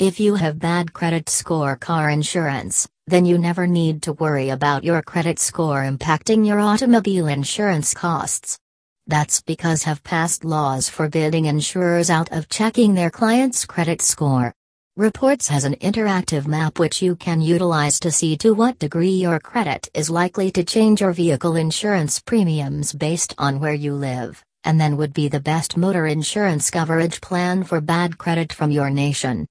If you have bad credit score car insurance, then you never need to worry about your credit score impacting your automobile insurance costs. That's because have passed laws forbidding insurers out of checking their clients' credit score. Reports has an interactive map which you can utilize to see to what degree your credit is likely to change your vehicle insurance premiums based on where you live, and then would be the best motor insurance coverage plan for bad credit from your nation.